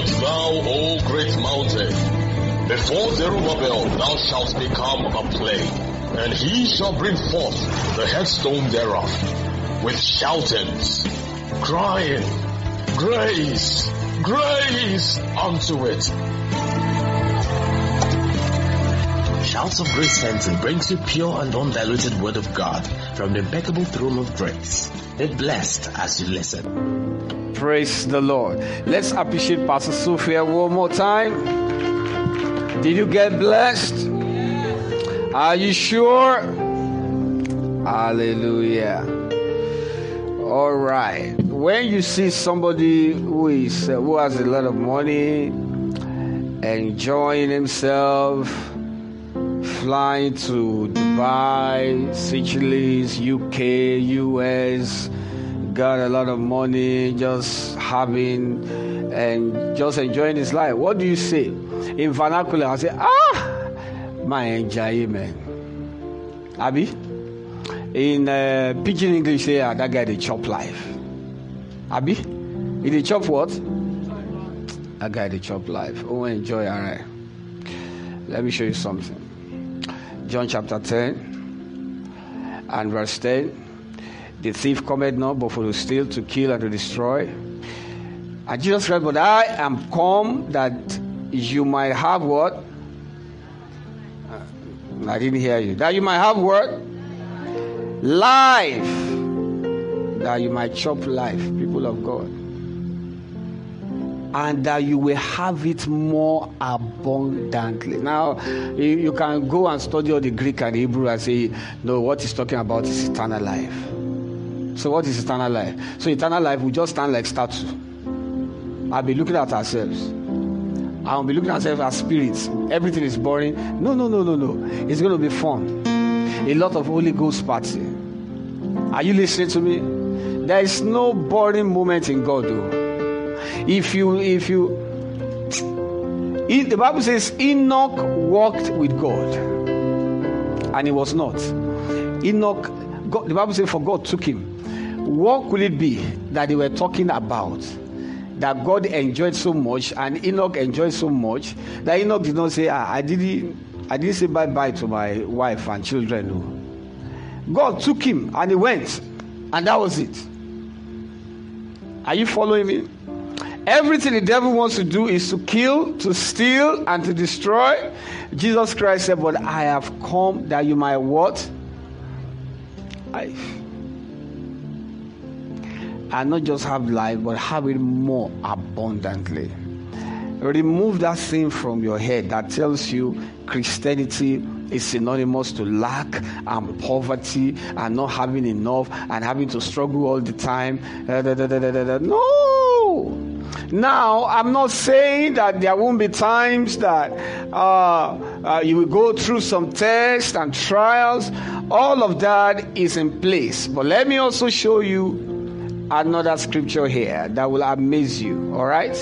art thou, O great mountain? Before Zerubbabel thou shalt become a plain, and he shall bring forth the headstone thereof, with shoutings, crying, Grace, grace unto it. Shouts of Grace Henson brings you pure and undiluted word of God from the impeccable throne of grace. Be blessed as you listen. Praise the Lord. Let's appreciate Pastor Sophia one more time. Did you get blessed? Are you sure? Hallelujah. All right. When you see somebody who is uh, who has a lot of money, enjoying himself, flying to Dubai, Seychelles, UK, US, got a lot of money, just having and just enjoying his life. What do you say? In vernacular, I say, ah, my enjoyment. Abby? In uh, pidgin English, say, ah, that guy, the chop life. Abby? In the chop what? That guy, the chop life. Oh, enjoy, all right. Let me show you something. John chapter 10 and verse 10. The thief cometh not but for to steal, to kill, and to destroy. And Jesus said, But I am come that you might have what? Uh, I didn't hear you. That you might have what? Life. That you might chop life, people of God. And that you will have it more abundantly. Now, you, you can go and study all the Greek and Hebrew and say, no, what he's talking about is eternal life. So, what is eternal life? So, eternal life will just stand like statue. I'll be looking at ourselves. I'll be looking at ourselves as spirits. Everything is boring. No, no, no, no, no. It's going to be fun. A lot of Holy Ghost party. Are you listening to me? There is no boring moment in God, though. If you, if you, the Bible says Enoch walked with God, and he was not. Enoch, God, the Bible says, for God took him. What could it be that they were talking about? That God enjoyed so much, and Enoch enjoyed so much that Enoch did not say, ah, "I didn't, I didn't say bye bye to my wife and children." God took him, and he went, and that was it. Are you following me? Everything the devil wants to do is to kill, to steal, and to destroy. Jesus Christ said, But I have come that you might what? Life. And not just have life, but have it more abundantly. Remove that thing from your head that tells you Christianity is synonymous to lack and poverty and not having enough and having to struggle all the time. No! Now, I'm not saying that there won't be times that uh, uh, you will go through some tests and trials. All of that is in place. But let me also show you another scripture here that will amaze you. All right?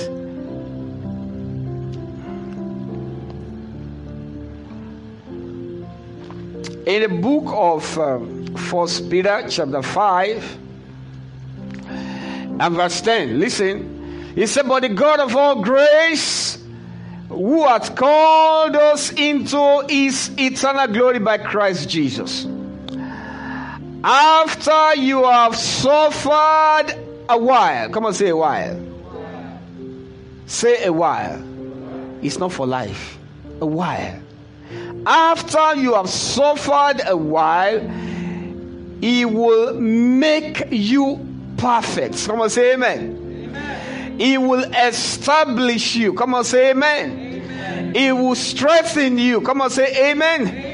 In the book of um, First Peter, chapter 5, and verse 10, listen. He said, But the God of all grace, who hath called us into his eternal glory by Christ Jesus. After you have suffered a while, come on, say a while. Say a while. It's not for life, a while. After you have suffered a while, He will make you perfect. Come on, say amen. amen. He will establish you. Come on, say amen. amen. He will strengthen you. Come on, say amen. amen.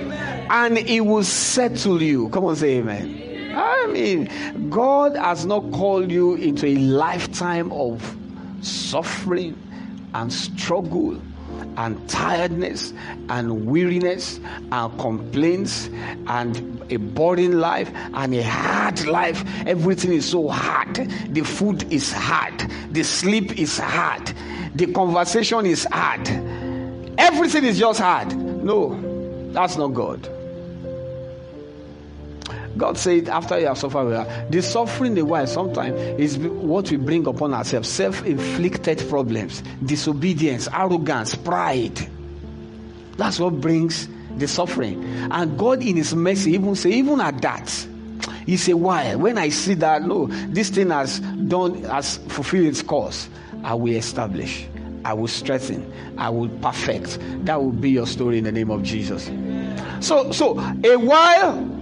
And He will settle you. Come on, say amen. I mean, God has not called you into a lifetime of suffering and struggle and tiredness and weariness and complaints and a boring life and a hard life. Everything is so hard. The food is hard. The sleep is hard. The conversation is hard. Everything is just hard. No, that's not God. God said, after you have suffered, the suffering a while sometimes is what we bring upon ourselves self inflicted problems, disobedience, arrogance, pride. That's what brings the suffering. And God, in His mercy, even say, even at that, He say, Why? When I see that, no, this thing has done, has fulfilled its course, I will establish, I will strengthen, I will perfect. That will be your story in the name of Jesus. So, so a while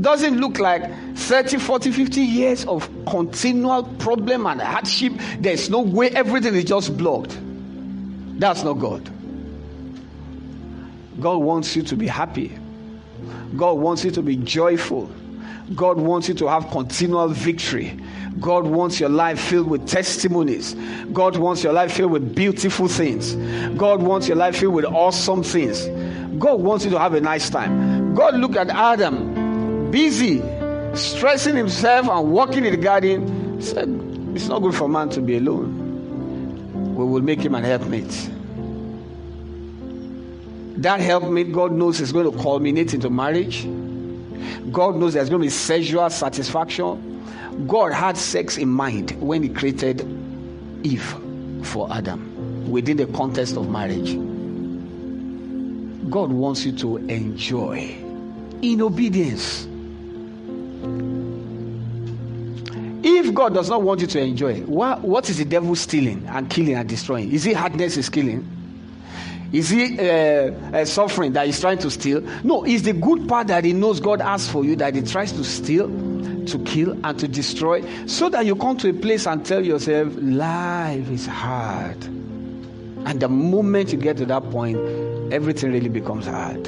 doesn't look like 30, 40, 50 years of continual problem and hardship. There's no way everything is just blocked. That's not God. God wants you to be happy. God wants you to be joyful. God wants you to have continual victory. God wants your life filled with testimonies. God wants your life filled with beautiful things. God wants your life filled with awesome things. God wants you to have a nice time. God looked at Adam, busy, stressing himself and walking in the garden. Said, It's not good for man to be alone. We will make him an helpmate. That helpmate, God knows, is going to culminate into marriage. God knows there's going to be sexual satisfaction. God had sex in mind when He created Eve for Adam within the context of marriage. God wants you to enjoy in obedience. If God does not want you to enjoy, what, what is the devil stealing and killing and destroying? Is it hardness is killing? Is he uh, uh, suffering that he's trying to steal? No, it's the good part that he knows God has for you that he tries to steal, to kill, and to destroy, so that you come to a place and tell yourself, life is hard. And the moment you get to that point, everything really becomes hard.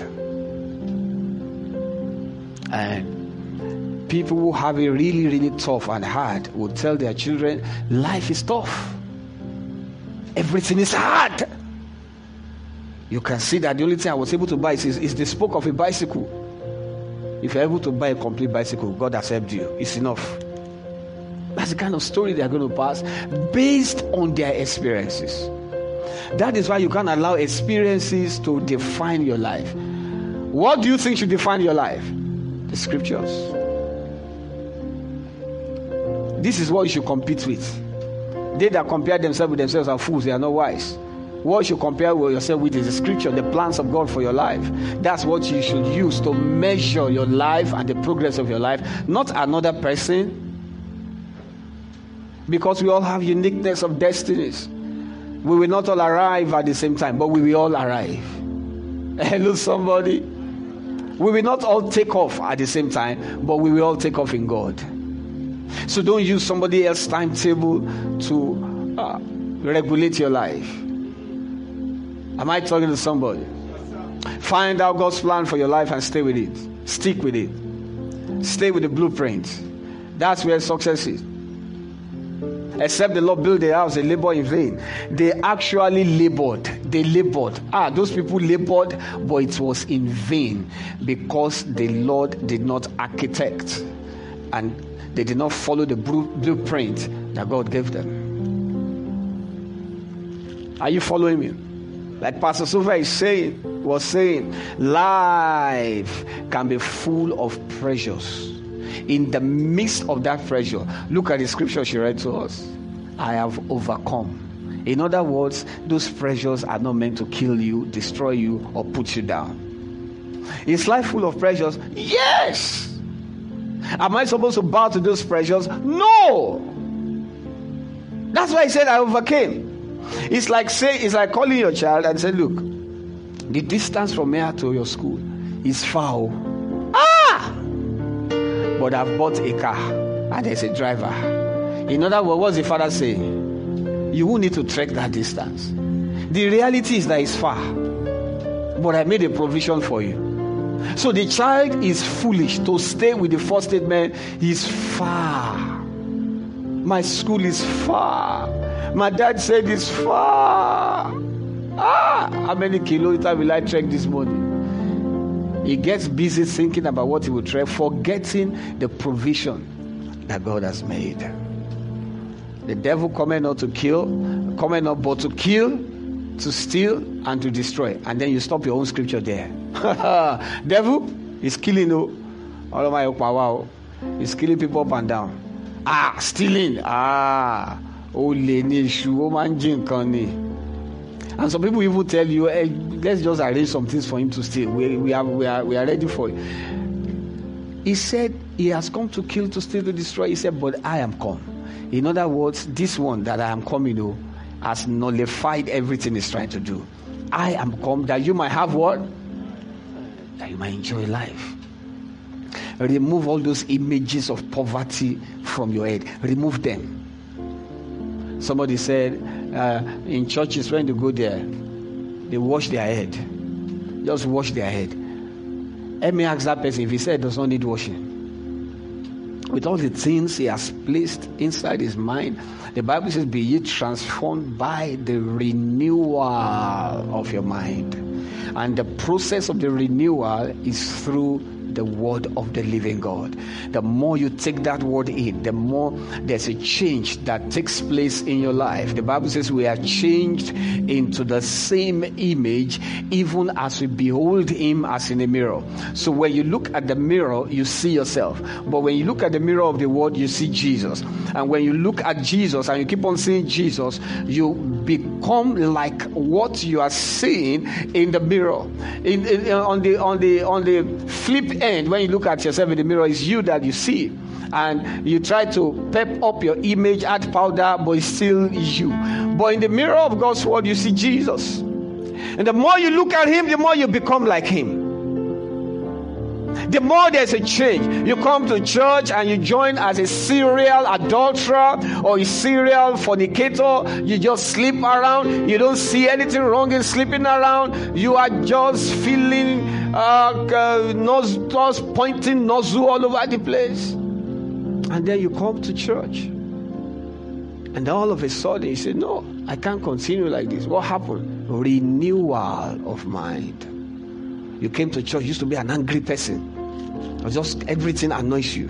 And people who have it really, really tough and hard will tell their children, life is tough. Everything is hard. You can see that the only thing I was able to buy is, is the spoke of a bicycle. If you're able to buy a complete bicycle, God has helped you. It's enough. That's the kind of story they're going to pass based on their experiences. That is why you can't allow experiences to define your life. What do you think should define your life? The scriptures. This is what you should compete with. They that compare themselves with themselves are fools, they are not wise. What you should compare yourself with is the scripture, the plans of God for your life. That's what you should use to measure your life and the progress of your life, not another person. Because we all have uniqueness of destinies. We will not all arrive at the same time, but we will all arrive. Hello, somebody. We will not all take off at the same time, but we will all take off in God. So don't use somebody else's timetable to uh, regulate your life. Am I talking to somebody? Find out God's plan for your life and stay with it. Stick with it. Stay with the blueprint. That's where success is. Except the Lord build the house, they labor in vain. They actually labored. They labored. Ah, those people labored, but it was in vain because the Lord did not architect and they did not follow the blueprint that God gave them. Are you following me? Like Pastor Sophia is saying, was saying, life can be full of pressures. In the midst of that pressure, look at the scripture she read to us. I have overcome. In other words, those pressures are not meant to kill you, destroy you, or put you down. Is life full of pressures? Yes. Am I supposed to bow to those pressures? No. That's why I said I overcame. It's like say it's like calling your child and say, look, the distance from here to your school is far. Ah! But I've bought a car and there's a driver. In other words, what's the father saying? You won't need to trek that distance. The reality is that it's far. But I made a provision for you. So the child is foolish to stay with the first statement. He's far. My school is far. My dad said it's far. Ah, how many kilometers will I trek this morning? He gets busy thinking about what he will trek, forgetting the provision that God has made. The devil coming not to kill, coming not but to kill, to steal, and to destroy. And then you stop your own scripture there. devil is killing you, All of my power is killing people up and down. Ah, stealing. Ah, olè ní èṣù ó ni. And some people even tell you, hey, let's just arrange some things for him to steal. We, we, are, we, are, we are ready for it. He said, He has come to kill, to steal, to destroy. He said, But I am come. In other words, this one that I am coming to has nullified everything he's trying to do. I am come that you might have what? That you might enjoy life. Remove all those images of poverty from your head. Remove them. Somebody said uh, in churches when they go there, they wash their head. Just wash their head. Let me ask that person if he said does not need washing. With all the things he has placed inside his mind, the Bible says, Be ye transformed by the renewal of your mind. And the process of the renewal is through the word of the living God. The more you take that word in, the more there's a change that takes place in your life. The Bible says we are changed into the same image, even as we behold Him as in a mirror. So when you look at the mirror, you see yourself. But when you look at the mirror of the word, you see Jesus. And when you look at Jesus and you keep on seeing Jesus, you become like what you are seeing in the mirror. In, in, on the on the on the flip end, when you look at yourself in the mirror, it's you that you see. And you try to pep up your image, add powder, but it's still you. But in the mirror of God's word, you see Jesus. And the more you look at him, the more you become like him the more there's a change. You come to church and you join as a serial adulterer or a serial fornicator. You just sleep around. You don't see anything wrong in sleeping around. You are just feeling uh, nose, just pointing nozzle all over the place. And then you come to church. And all of a sudden you say, No, I can't continue like this. What happened? Renewal of mind. You came to church, used to be an angry person. Just everything annoys you.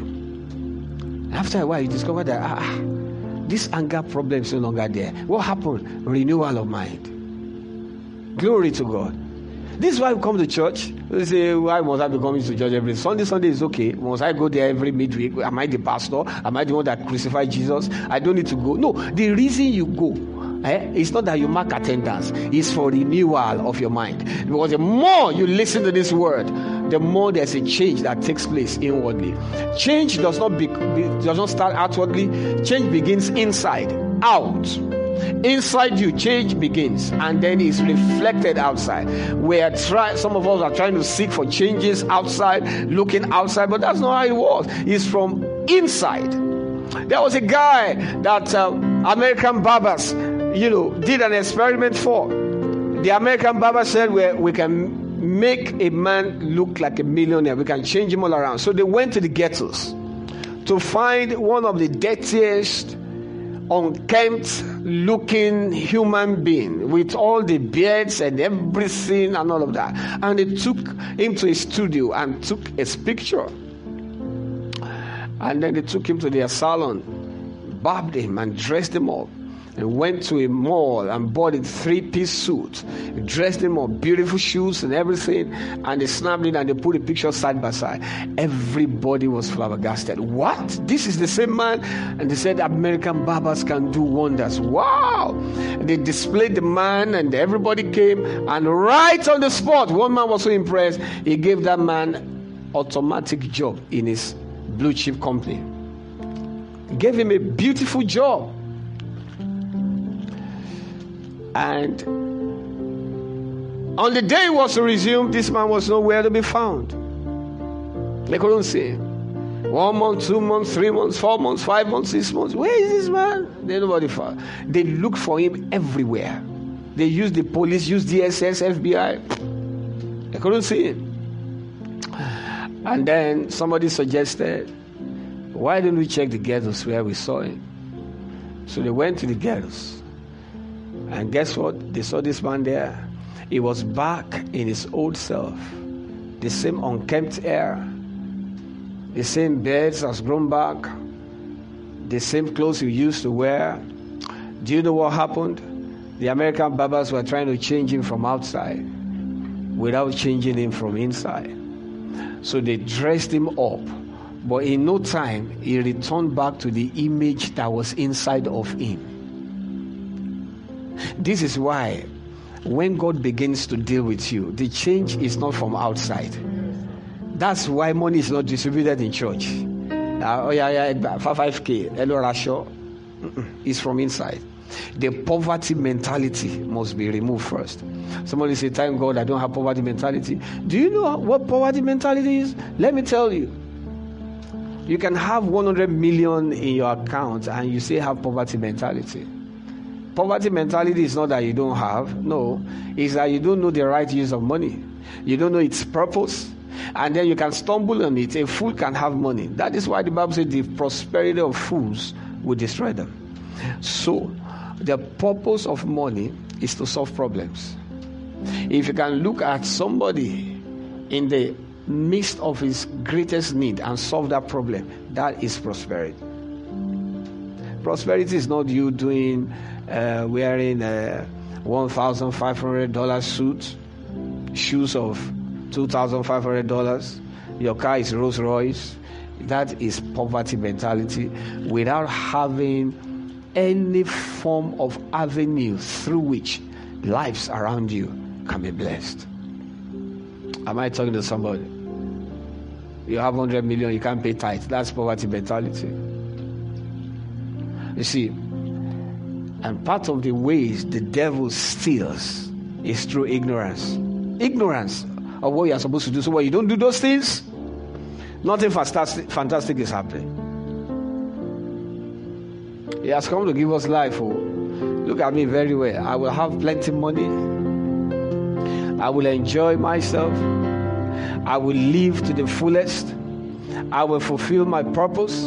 After a while, you discover that ah, this anger problem is no longer there. What happened? Renewal of mind. Glory to God. This is why we come to church. We say, why must I be coming to church every Sunday? Sunday is okay. Must I go there every midweek? Am I the pastor? Am I the one that crucified Jesus? I don't need to go. No, the reason you go Eh? It's not that you mark attendance, it's for renewal of your mind. Because the more you listen to this word, the more there's a change that takes place inwardly. Change does not be, does not start outwardly, change begins inside, out. Inside you, change begins and then it's reflected outside. We are trying, some of us are trying to seek for changes outside, looking outside, but that's not how it works. It's from inside. There was a guy that uh, American barbers you know, did an experiment for. The American barber said we, we can make a man look like a millionaire. We can change him all around. So they went to the ghettos to find one of the dirtiest, unkempt looking human being with all the beards and everything and all of that. And they took him to a studio and took his picture. And then they took him to their salon, barbed him and dressed him up and went to a mall and bought a three piece suit, dressed him up, beautiful shoes and everything, and they snapped it and they put a picture side by side. Everybody was flabbergasted. What? This is the same man? And they said American barbers can do wonders. Wow! And they displayed the man and everybody came, and right on the spot, one man was so impressed, he gave that man automatic job in his blue chip company. gave him a beautiful job. And on the day it was to resume, this man was nowhere to be found. They couldn't see him. One month, two months, three months, four months, five months, six months. Where is this man? They nobody found. They looked for him everywhere. They used the police, used DSS, FBI. They couldn't see him. And then somebody suggested, why didn't we check the ghettos where we saw him? So they went to the ghettos. And guess what? They saw this man there. He was back in his old self. The same unkempt hair, the same beards has grown back, the same clothes he used to wear. Do you know what happened? The American barbers were trying to change him from outside without changing him from inside. So they dressed him up. But in no time, he returned back to the image that was inside of him. This is why when God begins to deal with you, the change is not from outside. That's why money is not distributed in church. Uh, oh, yeah, yeah, 5k, hello, Rasho. It's from inside. The poverty mentality must be removed first. Somebody say, Thank God I don't have poverty mentality. Do you know what poverty mentality is? Let me tell you. You can have 100 million in your account and you still have poverty mentality. Poverty mentality is not that you don't have, no, it's that you don't know the right use of money. You don't know its purpose, and then you can stumble on it. A fool can have money. That is why the Bible says the prosperity of fools will destroy them. So, the purpose of money is to solve problems. If you can look at somebody in the midst of his greatest need and solve that problem, that is prosperity. Prosperity is not you doing uh, wearing a $1,500 suit, shoes of $2,500, your car is Rolls Royce. That is poverty mentality without having any form of avenue through which lives around you can be blessed. Am I talking to somebody? You have 100 million, you can't pay tithe. That's poverty mentality. You see, and part of the ways the devil steals is through ignorance. Ignorance of what you are supposed to do. So when you don't do those things, nothing fantastic, fantastic is happening. He has come to give us life. Oh. Look at me very well. I will have plenty money. I will enjoy myself. I will live to the fullest. I will fulfill my purpose.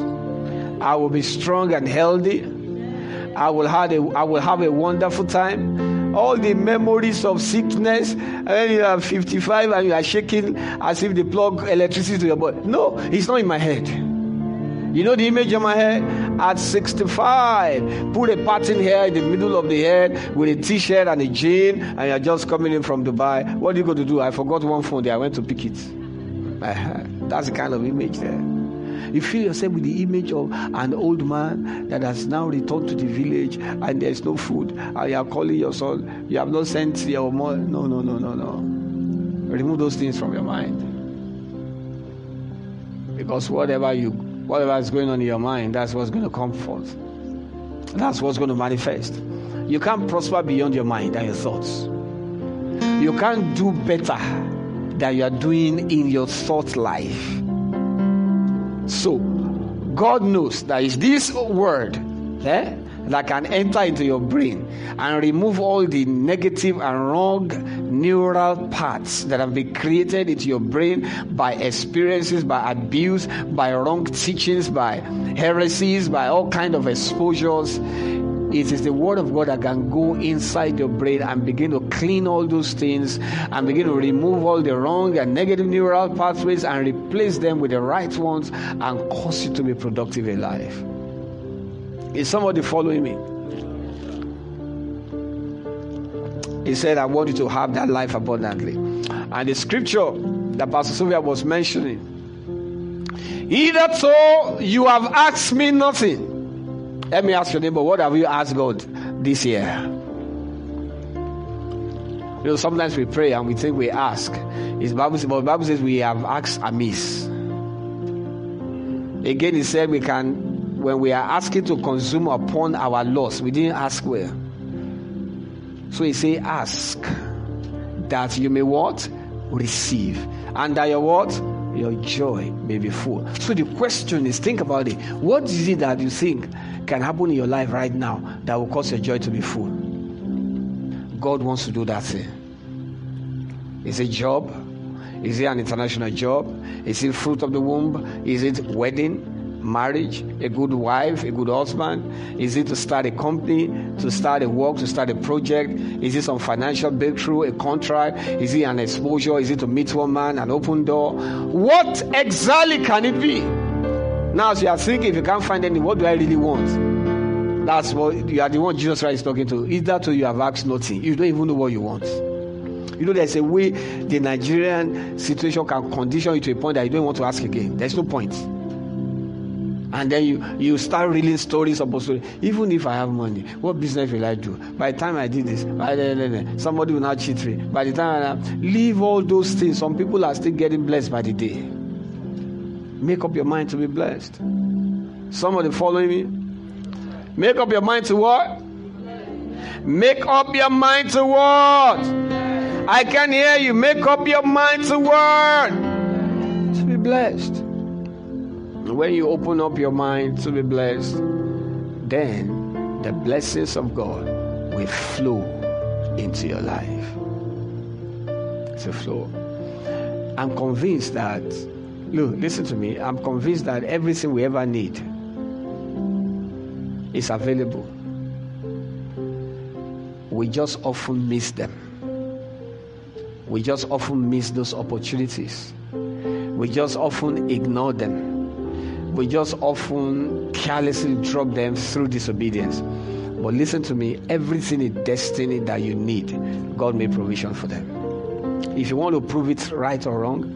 I will be strong and healthy. I will have a, I will have a wonderful time. All the memories of sickness, and then you are 55 and you are shaking as if they plug electricity to your body. No, it's not in my head. You know the image in my head? At 65, put a pattern here in the middle of the head with a t-shirt and a jean, and you're just coming in from Dubai. What are you going to do? I forgot one phone there. I went to pick it. That's the kind of image there. You fill yourself with the image of an old man that has now returned to the village and there's no food. And you are calling your son. You have not sent your mother. No, no, no, no, no. Remove those things from your mind. Because whatever you whatever is going on in your mind, that's what's going to come forth. That's what's going to manifest. You can't prosper beyond your mind and your thoughts. You can't do better than you are doing in your thought life. So, God knows that it's this word eh, that can enter into your brain and remove all the negative and wrong neural paths that have been created into your brain by experiences, by abuse, by wrong teachings, by heresies, by all kind of exposures it is the word of God that can go inside your brain and begin to clean all those things and begin to remove all the wrong and negative neural pathways and replace them with the right ones and cause you to be productive in life. Is somebody following me? He said, I want you to have that life abundantly. And the scripture that Pastor Sylvia was mentioning, either so you have asked me nothing let me ask your neighbor, what have you asked God this year? You know, sometimes we pray and we think we ask. It's Bible, but the Bible says we have asked amiss. Again, he said we can, when we are asking to consume upon our loss, we didn't ask well. So he say, ask that you may what? Receive. And that your what? Your joy may be full. So the question is, think about it. What is it that you think can happen in your life right now that will cause your joy to be full. God wants to do that thing. Is it job? Is it an international job? Is it fruit of the womb? Is it wedding? Marriage, a good wife, a good husband? Is it to start a company, to start a work, to start a project? Is it some financial breakthrough, a contract? Is it an exposure? Is it to meet one man, an open door? What exactly can it be? Now, so you are thinking, if you can't find any, what do I really want? That's what you are the one Jesus Christ is talking to. Either to you have asked nothing, you don't even know what you want. You know, there's a way the Nigerian situation can condition you to a point that you don't want to ask again. There's no point. And then you, you start reading stories about stories. Even if I have money, what business will I do? By the time I did this, somebody will not cheat me. By the time I leave all those things, some people are still getting blessed by the day. Make up your mind to be blessed. Somebody following me? Make up your mind to what? Make up your mind to what? I can hear you. Make up your mind to what? To be blessed. When you open up your mind to be blessed, then the blessings of God will flow into your life. It's a flow. I'm convinced that, look, listen to me. I'm convinced that everything we ever need is available. We just often miss them. We just often miss those opportunities. We just often ignore them. We just often carelessly drop them through disobedience. But listen to me everything in destiny that you need, God made provision for them. If you want to prove it right or wrong,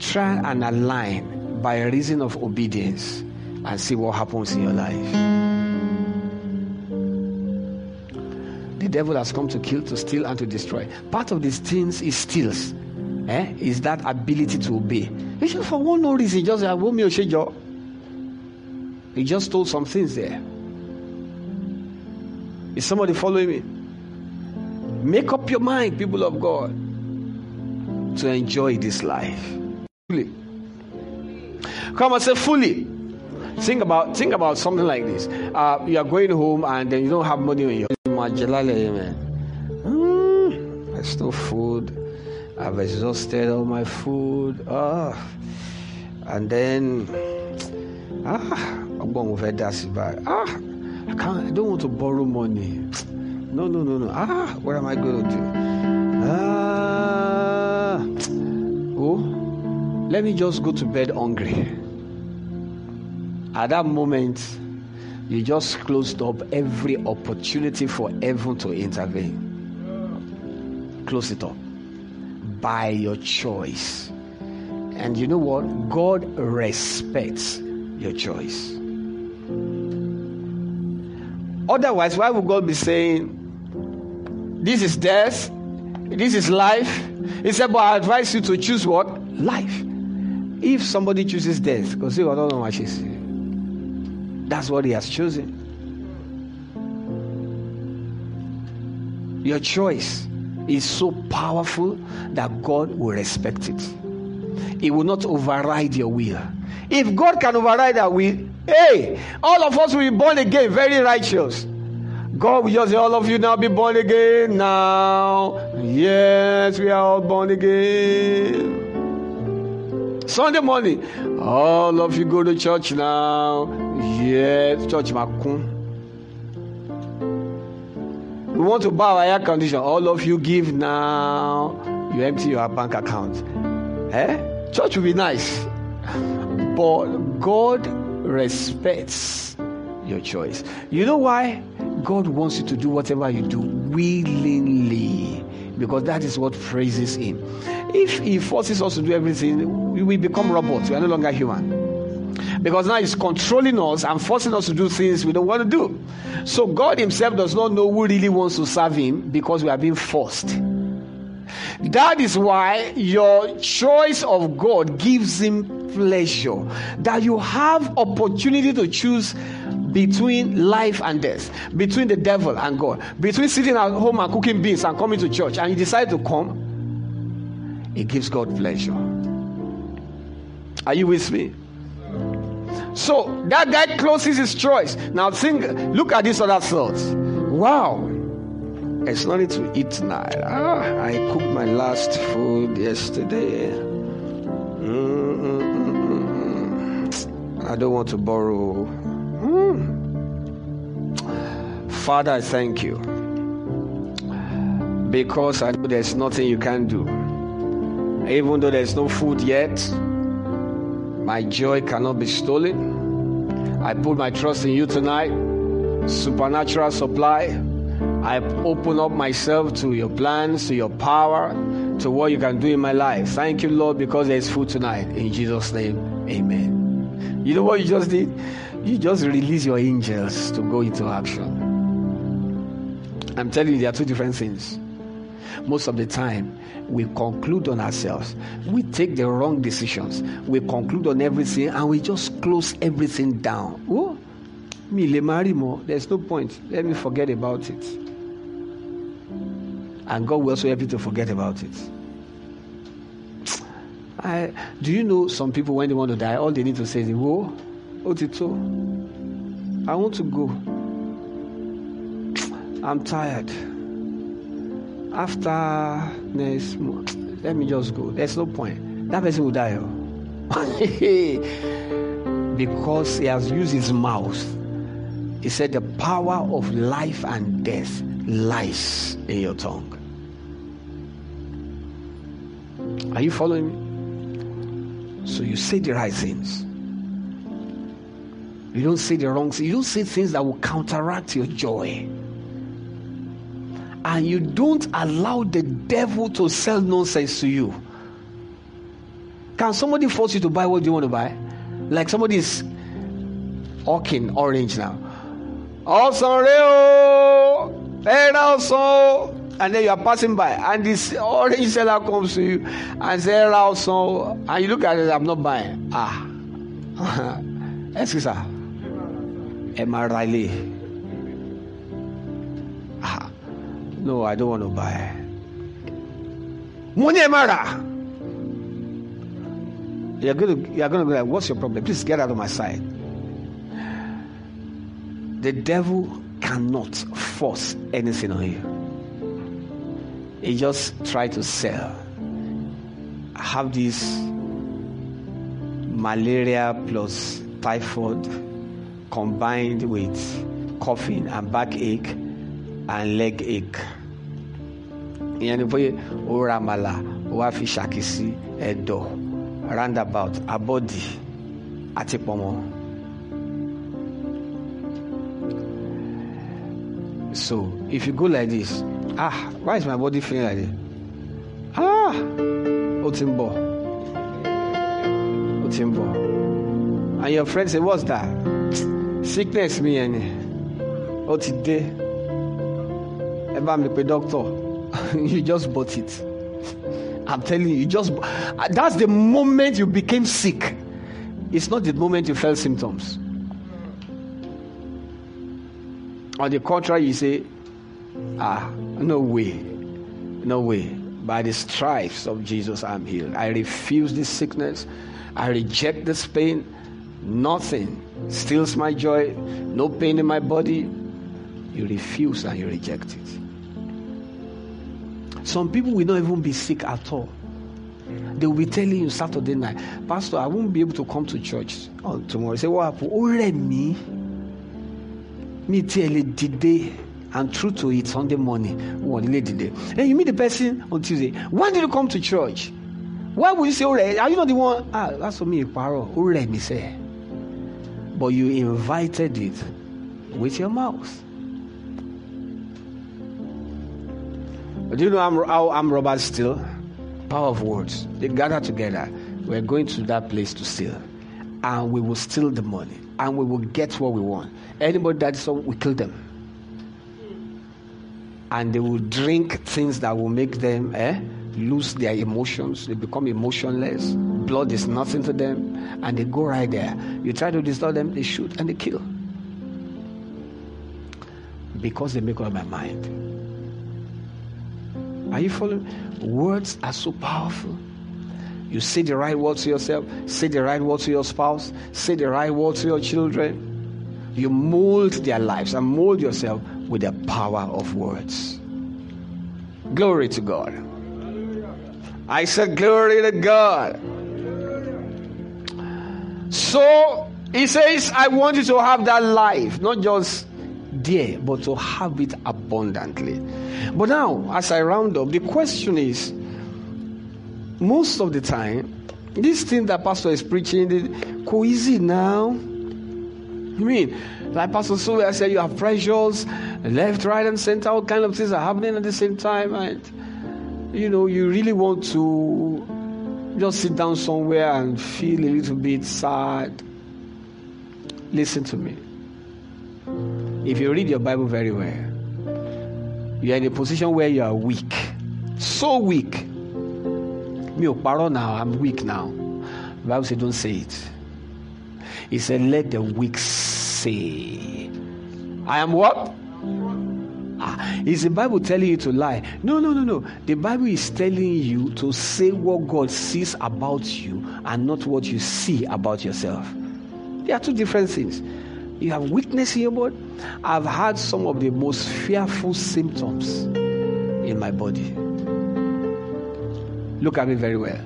try and align by reason of obedience and see what happens in your life. The devil has come to kill, to steal, and to destroy. Part of these things is steals. Eh? Is that ability to obey. It's just for one no reason, just like He just told some things there. Is somebody following me? Make up your mind, people of God, to enjoy this life. Fully. Come and say fully. Think about think about something like this. Uh, you are going home and then you don't have money Majalale, man. Mm, there's no food. I've exhausted all my food. Ah, and then ah, I'm going with that back. Ah, I can't. I don't want to borrow money. No, no, no, no. Ah, what am I going to do? Ah, oh, let me just go to bed hungry. At that moment, you just closed up every opportunity for heaven to intervene. Close it up by your choice. And you know what? God respects your choice. Otherwise, why would God be saying, This is death, this is life? He said, But I advise you to choose what? Life. If somebody chooses death, because I don't know what she's. That's what He has chosen. Your choice is so powerful that God will respect it. He will not override your will. If God can override our will, hey, all of us will be born again, very righteous. God will just say, All of you now be born again now. Yes, we are all born again. Sunday morning, all of you go to church now. Yes, church makun. We want to buy our air condition. All of you give now. You empty your bank account. Eh? Church will be nice. But God respects your choice. You know why? God wants you to do whatever you do willingly because that is what praises Him. If He forces us to do everything, we become robots. We are no longer human. Because now He's controlling us and forcing us to do things we don't want to do. So God Himself does not know who really wants to serve Him because we are being forced. That is why your choice of God gives Him pleasure. That you have opportunity to choose between life and death, between the devil and God, between sitting at home and cooking beans and coming to church, and you decide to come, it gives God pleasure. Are you with me? So that guy closes his choice. Now think, look at this other thought. Wow, it's nothing to eat tonight. Ah, I cooked my last food yesterday. Mm-mm-mm. I don't want to borrow. Mm. Father, I thank you because I know there's nothing you can do. Even though there's no food yet, my joy cannot be stolen. I put my trust in you tonight. Supernatural supply. I open up myself to your plans, to your power, to what you can do in my life. Thank you, Lord, because there's food tonight. In Jesus' name, amen. You know what you just did? You just release your angels to go into action. I'm telling you, there are two different things. Most of the time, we conclude on ourselves. We take the wrong decisions. We conclude on everything and we just close everything down. Oh, me le marry more. There's no point. Let me forget about it. And God will also help you to forget about it. I, do you know some people when they want to die, all they need to say is, Whoa, Otito, I want to go. I'm tired. After next month, let me just go. There's no point. That person will die. Oh. because he has used his mouth. He said, The power of life and death lies in your tongue. Are you following me? So you say the right things. You don't say the wrong things. You don't say things that will counteract your joy. And you don't allow the devil to sell nonsense to you. Can somebody force you to buy what you want to buy? Like somebody is hawking orange now. Also, real, and also, and then you are passing by, and this orange seller comes to you and says, also, and you look at it, I'm not buying. Ah, excuse me. Emma Riley. Ah, no, I don't want to buy. Money Emara. You're going to you're going to go like, what's your problem? Please get out of my sight. The devil cannot force anything on you. He just try to sell. I have this malaria plus typhoid combined with coughing and backache and leg ache. ìyẹn ni pé ó ra ẹ̀dọ̀ roundabout abọ́dì àti. So if you go like this, ah, why is my body feeling like this? Ah, ó ti. And your friend say, what's that? Sickness me ti dé. Ẹ bá mi doctor, you just bought it. I'm telling you, you just that's the moment you became sick. It's not the moment you felt symptoms. On the contrary, you say, Ah, no way, no way. By the stripes of Jesus, I'm healed. I refuse this sickness. I reject this pain. Nothing steals my joy. No pain in my body. You refuse and you reject it. Some people will not even be sick at all. They will be telling you Saturday night, Pastor, I won't be able to come to church on tomorrow. Say, What happened? Oh, let me. Tell dìde and true to it Sunday morning. One lady day. Then you meet the person on Tuesday. Why did you come to church? Why would you say, are you not the one? Ah, that's for me, Paro. Oh, let me say. But you invited it with your mouth. Do you know I'm, how I'm Robert still? Power of words. They gather together. We're going to that place to steal. And we will steal the money. And we will get what we want. Anybody that is so, we kill them. And they will drink things that will make them eh, lose their emotions. They become emotionless. Blood is nothing to them. And they go right there. You try to disturb them, they shoot and they kill. Because they make up my mind. Are you following? Words are so powerful. You say the right word to yourself, say the right word to your spouse, say the right word to your children. You mold their lives and mold yourself with the power of words. Glory to God. I said, Glory to God. So he says, I want you to have that life, not just there, but to have it abundantly. But now, as I round up, the question is most of the time, this thing that pastor is preaching, the easy now. You mean, like Pastor Sue said, you have pressures, left, right, and center, all kind of things are happening at the same time, and you know, you really want to just sit down somewhere and feel a little bit sad. Listen to me. If you read your Bible very well, you are in a position where you are weak. So weak. Me paro now, I'm weak now. The Bible says, don't say it. He said, Let the weak say, I am what? Ah, is the Bible telling you to lie? No, no, no, no. The Bible is telling you to say what God sees about you and not what you see about yourself. There are two different things. You have weakness in your body. I've had some of the most fearful symptoms in my body. Look at me very well.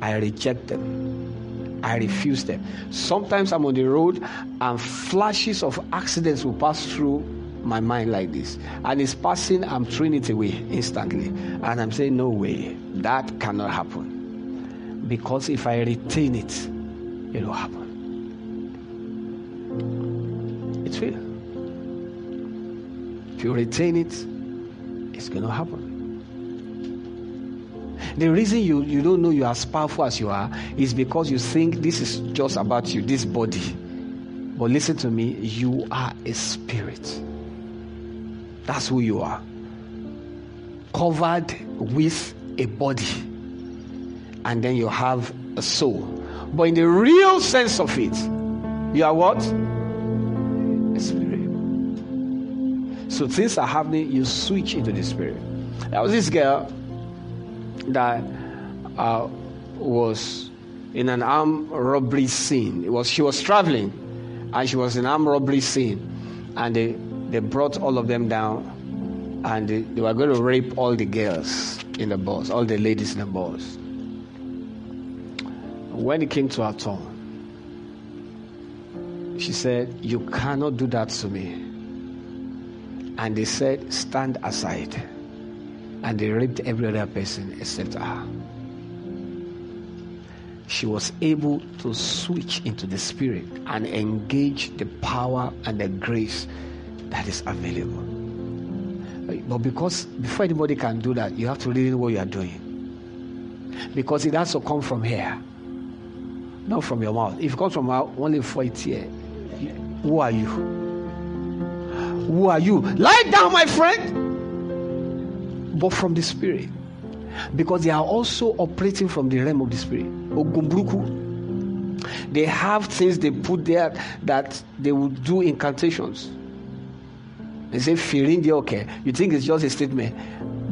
I reject them. I refuse them. Sometimes I'm on the road and flashes of accidents will pass through my mind like this. And it's passing, I'm throwing it away instantly. And I'm saying, no way, that cannot happen. Because if I retain it, it will happen. It's real. If you retain it, it's going to happen. The reason you, you don't know you're as powerful as you are is because you think this is just about you, this body. But listen to me, you are a spirit. That's who you are. Covered with a body. And then you have a soul. But in the real sense of it, you are what? A spirit. So things are happening, you switch into the spirit. There was this girl that uh, was in an armed robbery scene. It was she was traveling, and she was in an armed robbery scene, and they they brought all of them down, and they, they were going to rape all the girls in the bus, all the ladies in the bus. When it came to her turn, she said, "You cannot do that to me." And they said, "Stand aside." And they raped every other person except her. She was able to switch into the spirit and engage the power and the grace that is available. But because before anybody can do that, you have to really know what you are doing. Because it has to come from here, not from your mouth. If it comes from out, only for it here, who are you? Who are you? Lie down, my friend but from the spirit. Because they are also operating from the realm of the spirit. They have things they put there that they would do incantations. They say feeling the okay. You think it's just a statement.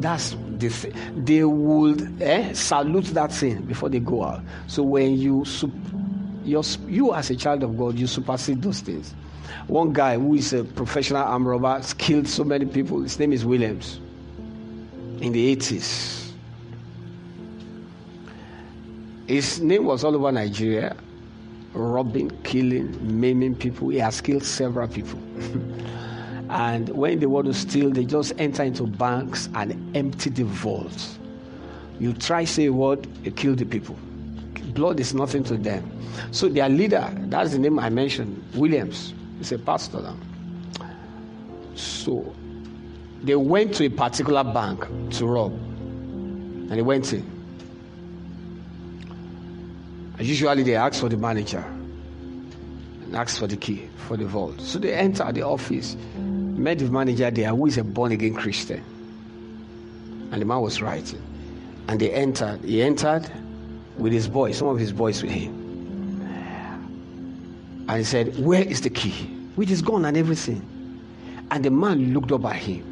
That's the thing. They would eh, salute that thing before they go out. So when you you as a child of God, you supersede those things. One guy who is a professional arm robber killed so many people. His name is Williams in the 80s. His name was all over Nigeria robbing, killing, maiming people. He has killed several people. and when they want to steal, they just enter into banks and empty the vaults. You try say a word, you kill the people. Blood is nothing to them. So their leader, that's the name I mentioned, Williams, is a pastor now. So they went to a particular bank to rob. And they went in. And usually they ask for the manager and ask for the key for the vault. So they enter the office, met the manager there, who is a born again Christian. And the man was writing. And they entered. He entered with his boys, some of his boys with him. And he said, Where is the key? Which is gone and everything. And the man looked up at him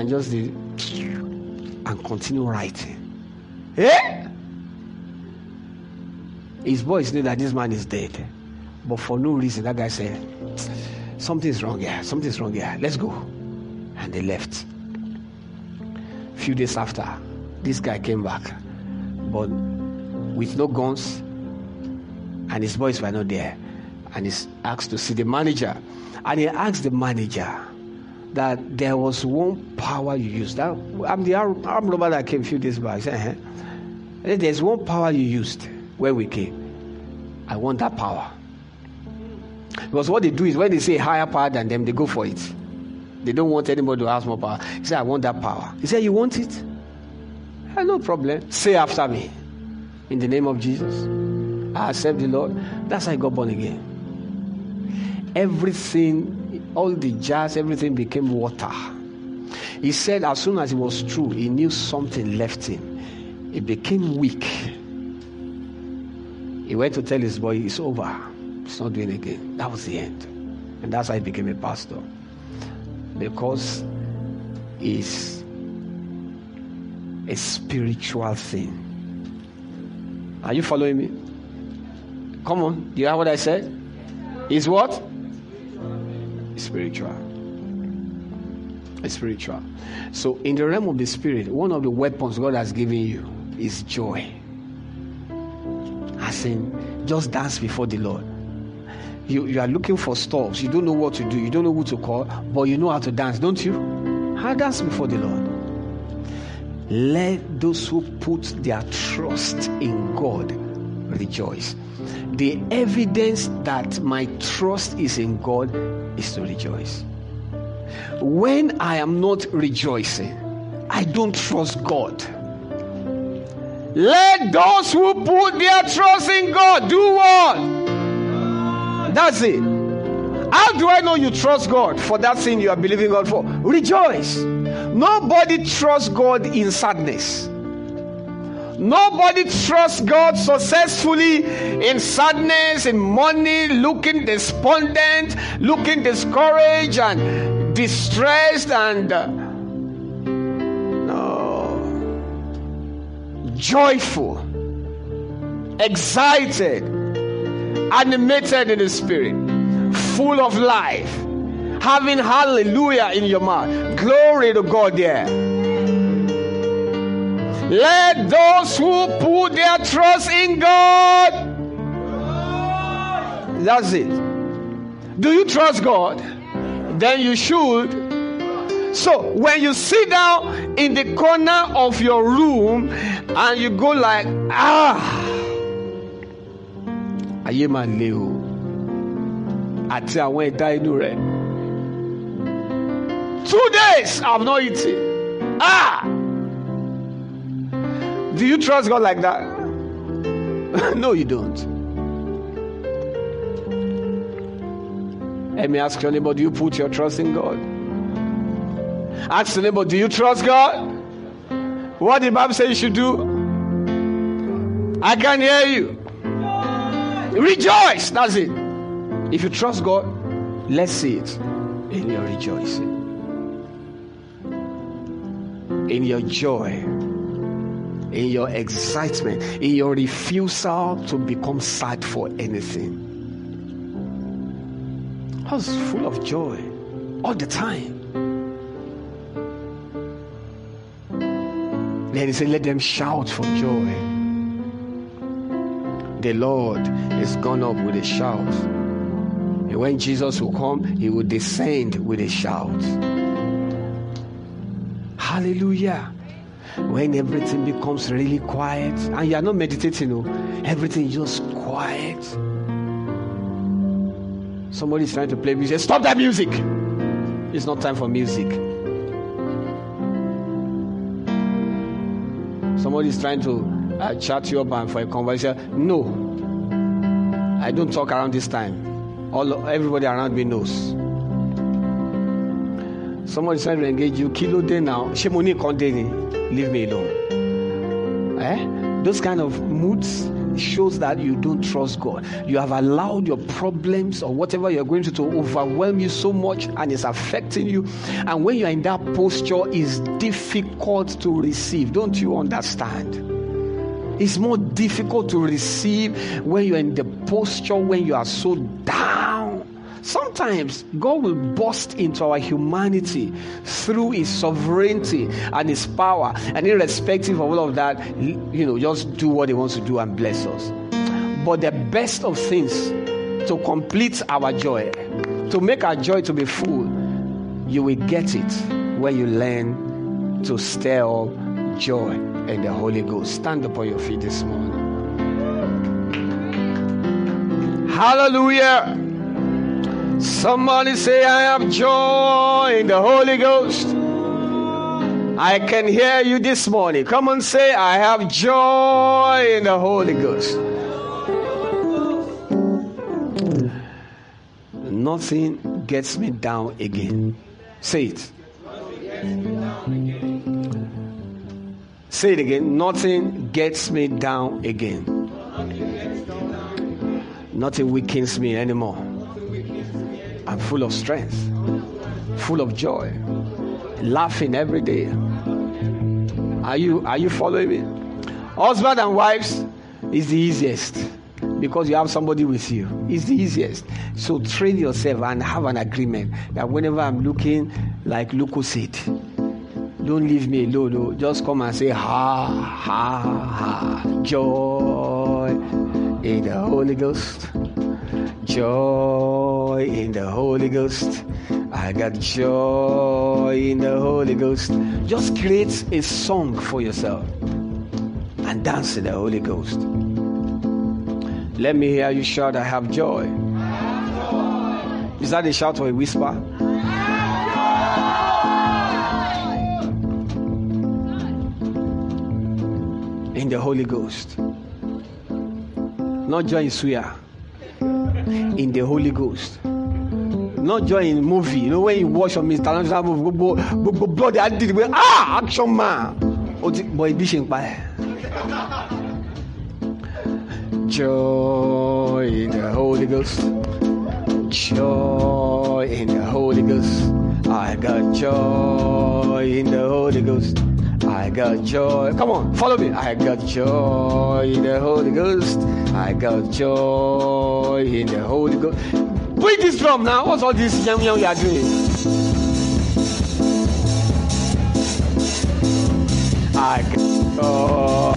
and just did and continue writing. Eh? His boys knew that this man is dead, but for no reason, that guy said, Something's wrong here, something's wrong here, let's go. And they left. A few days after, this guy came back, but with no guns, and his boys were not there. And he's asked to see the manager. And he asked the manager, that there was one power you used. I'm the arm robber that came a few days back. Said, uh-huh. There's one power you used when we came. I want that power. Because what they do is when they say higher power than them, they go for it. They don't want anybody to ask more power. He said, I want that power. He said, You want it? Hey, no problem. Say after me. In the name of Jesus. I accept the Lord. That's how I got born again. Everything, all the jars, everything became water. He said, as soon as it was true, he knew something left him. He became weak. He went to tell his boy, It's over. It's not doing again. That was the end. And that's how he became a pastor. Because it's a spiritual thing. Are you following me? Come on. Do you hear what I said? Is what? Spiritual. It's spiritual. So, in the realm of the spirit, one of the weapons God has given you is joy. As in, just dance before the Lord. You, you are looking for stuff. You don't know what to do. You don't know who to call, but you know how to dance, don't you? How dance before the Lord? Let those who put their trust in God rejoice. The evidence that my trust is in God is to rejoice. When I am not rejoicing, I don't trust God. Let those who put their trust in God do what? That's it. How do I know you trust God for that thing you are believing God for? Rejoice. Nobody trusts God in sadness. Nobody trusts God successfully in sadness, in money, looking despondent, looking discouraged and distressed and uh, no, joyful, excited, animated in the spirit, full of life having hallelujah in your mouth. Glory to God there. Let those who put their trust in God. That's it. Do you trust God? Then you should. So when you sit down in the corner of your room and you go like, ah, ayé máa le o àti àwọn ẹ̀dá inú rẹ̀. Two days I've not eaten. Ah! Do you trust God like that? no, you don't. Let me ask your neighbor, do you put your trust in God? Ask the neighbor, do you trust God? What did Bible say you should do? I can hear you. Rejoice. That's it. If you trust God, let's see it in your rejoicing in your joy, in your excitement, in your refusal to become sad for anything. I was full of joy all the time. Then he said, Let them shout for joy. The Lord is gone up with a shout. And when Jesus will come, he will descend with a shout. Hallelujah. When everything becomes really quiet and you are not meditating, no, everything is just quiet. Somebody is trying to play music. Stop that music. It's not time for music. Somebody is trying to uh, chat you up and for a conversation. No, I don't talk around this time. All everybody around me knows. Somebody trying to engage you. Kilo day now. Shemoni kondeni. Leave me alone. Eh? Those kind of moods shows that you don't trust God. You have allowed your problems or whatever you're going through to overwhelm you so much and it's affecting you. And when you're in that posture, it's difficult to receive. Don't you understand? It's more difficult to receive when you're in the posture when you are so down. Sometimes God will burst into our humanity through His sovereignty and His power, and irrespective of all of that, you know, just do what He wants to do and bless us. But the best of things to complete our joy, to make our joy to be full, you will get it when you learn to stir up joy in the Holy Ghost. Stand up on your feet this morning. Hallelujah. Somebody say, I have joy in the Holy Ghost. I can hear you this morning. Come and say, I have joy in the Holy Ghost. Nothing gets me down again. Say it. Say it again. Nothing gets me down again. Nothing weakens me anymore. I'm full of strength, full of joy, laughing every day. Are you are you following me? Husband and wives is the easiest because you have somebody with you. It's the easiest. So train yourself and have an agreement that whenever I'm looking like Luko said, don't leave me alone. No. Just come and say ha ha ha. Joy in the Holy Ghost. Joy in the Holy Ghost. I got joy in the Holy Ghost. Just create a song for yourself and dance in the Holy Ghost. Let me hear you shout, I have joy. Is that a shout or a whisper? In the Holy Ghost. Not joy in swear. In the Holy Ghost. Not joy in movie. You know when you watch a international movie, go, go, blood, I did ah, action man. Boy, be Joy in the Holy Ghost. Joy in the Holy Ghost. I got joy in the Holy Ghost. I got joy. Come on, follow me. I got joy in the Holy Ghost. I got joy in the Holy Ghost. Beat this drum now. What's all this young young you are doing? I joy.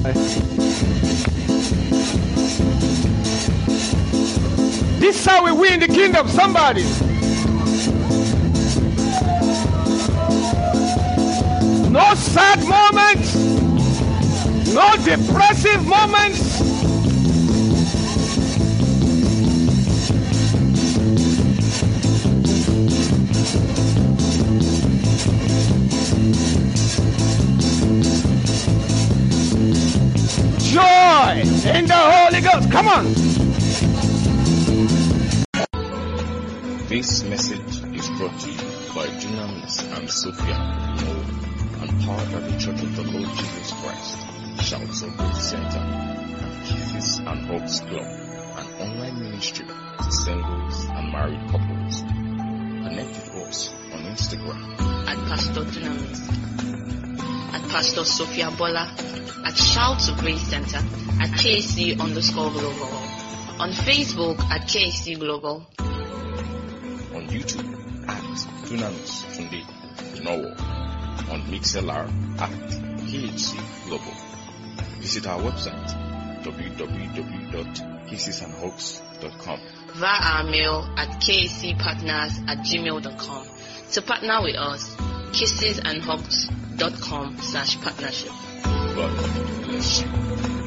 This is how we win the kingdom. Somebody. No sad moments. No depressive moments. Come on. This message is brought to you by Dunamis and Sophia Noah and powered by the Church of the Lord Jesus Christ, Shouts of Grace Center, and Kisses and Hugs Club, an online ministry to singles and married couples. Connect with us on Instagram at Pastor Dunamis, at Pastor Sophia Bola, at Shouts of Grace Center, at KC underscore global, on Facebook at KC Global, on YouTube at Dunamis Tunde Noah, on MixLR at KHC Global. Visit our website www.kissesandhugs.com. via our mail at kcpartners at gmail.com. To partner with us, kissesandhugs.com slash partnership. God bless you.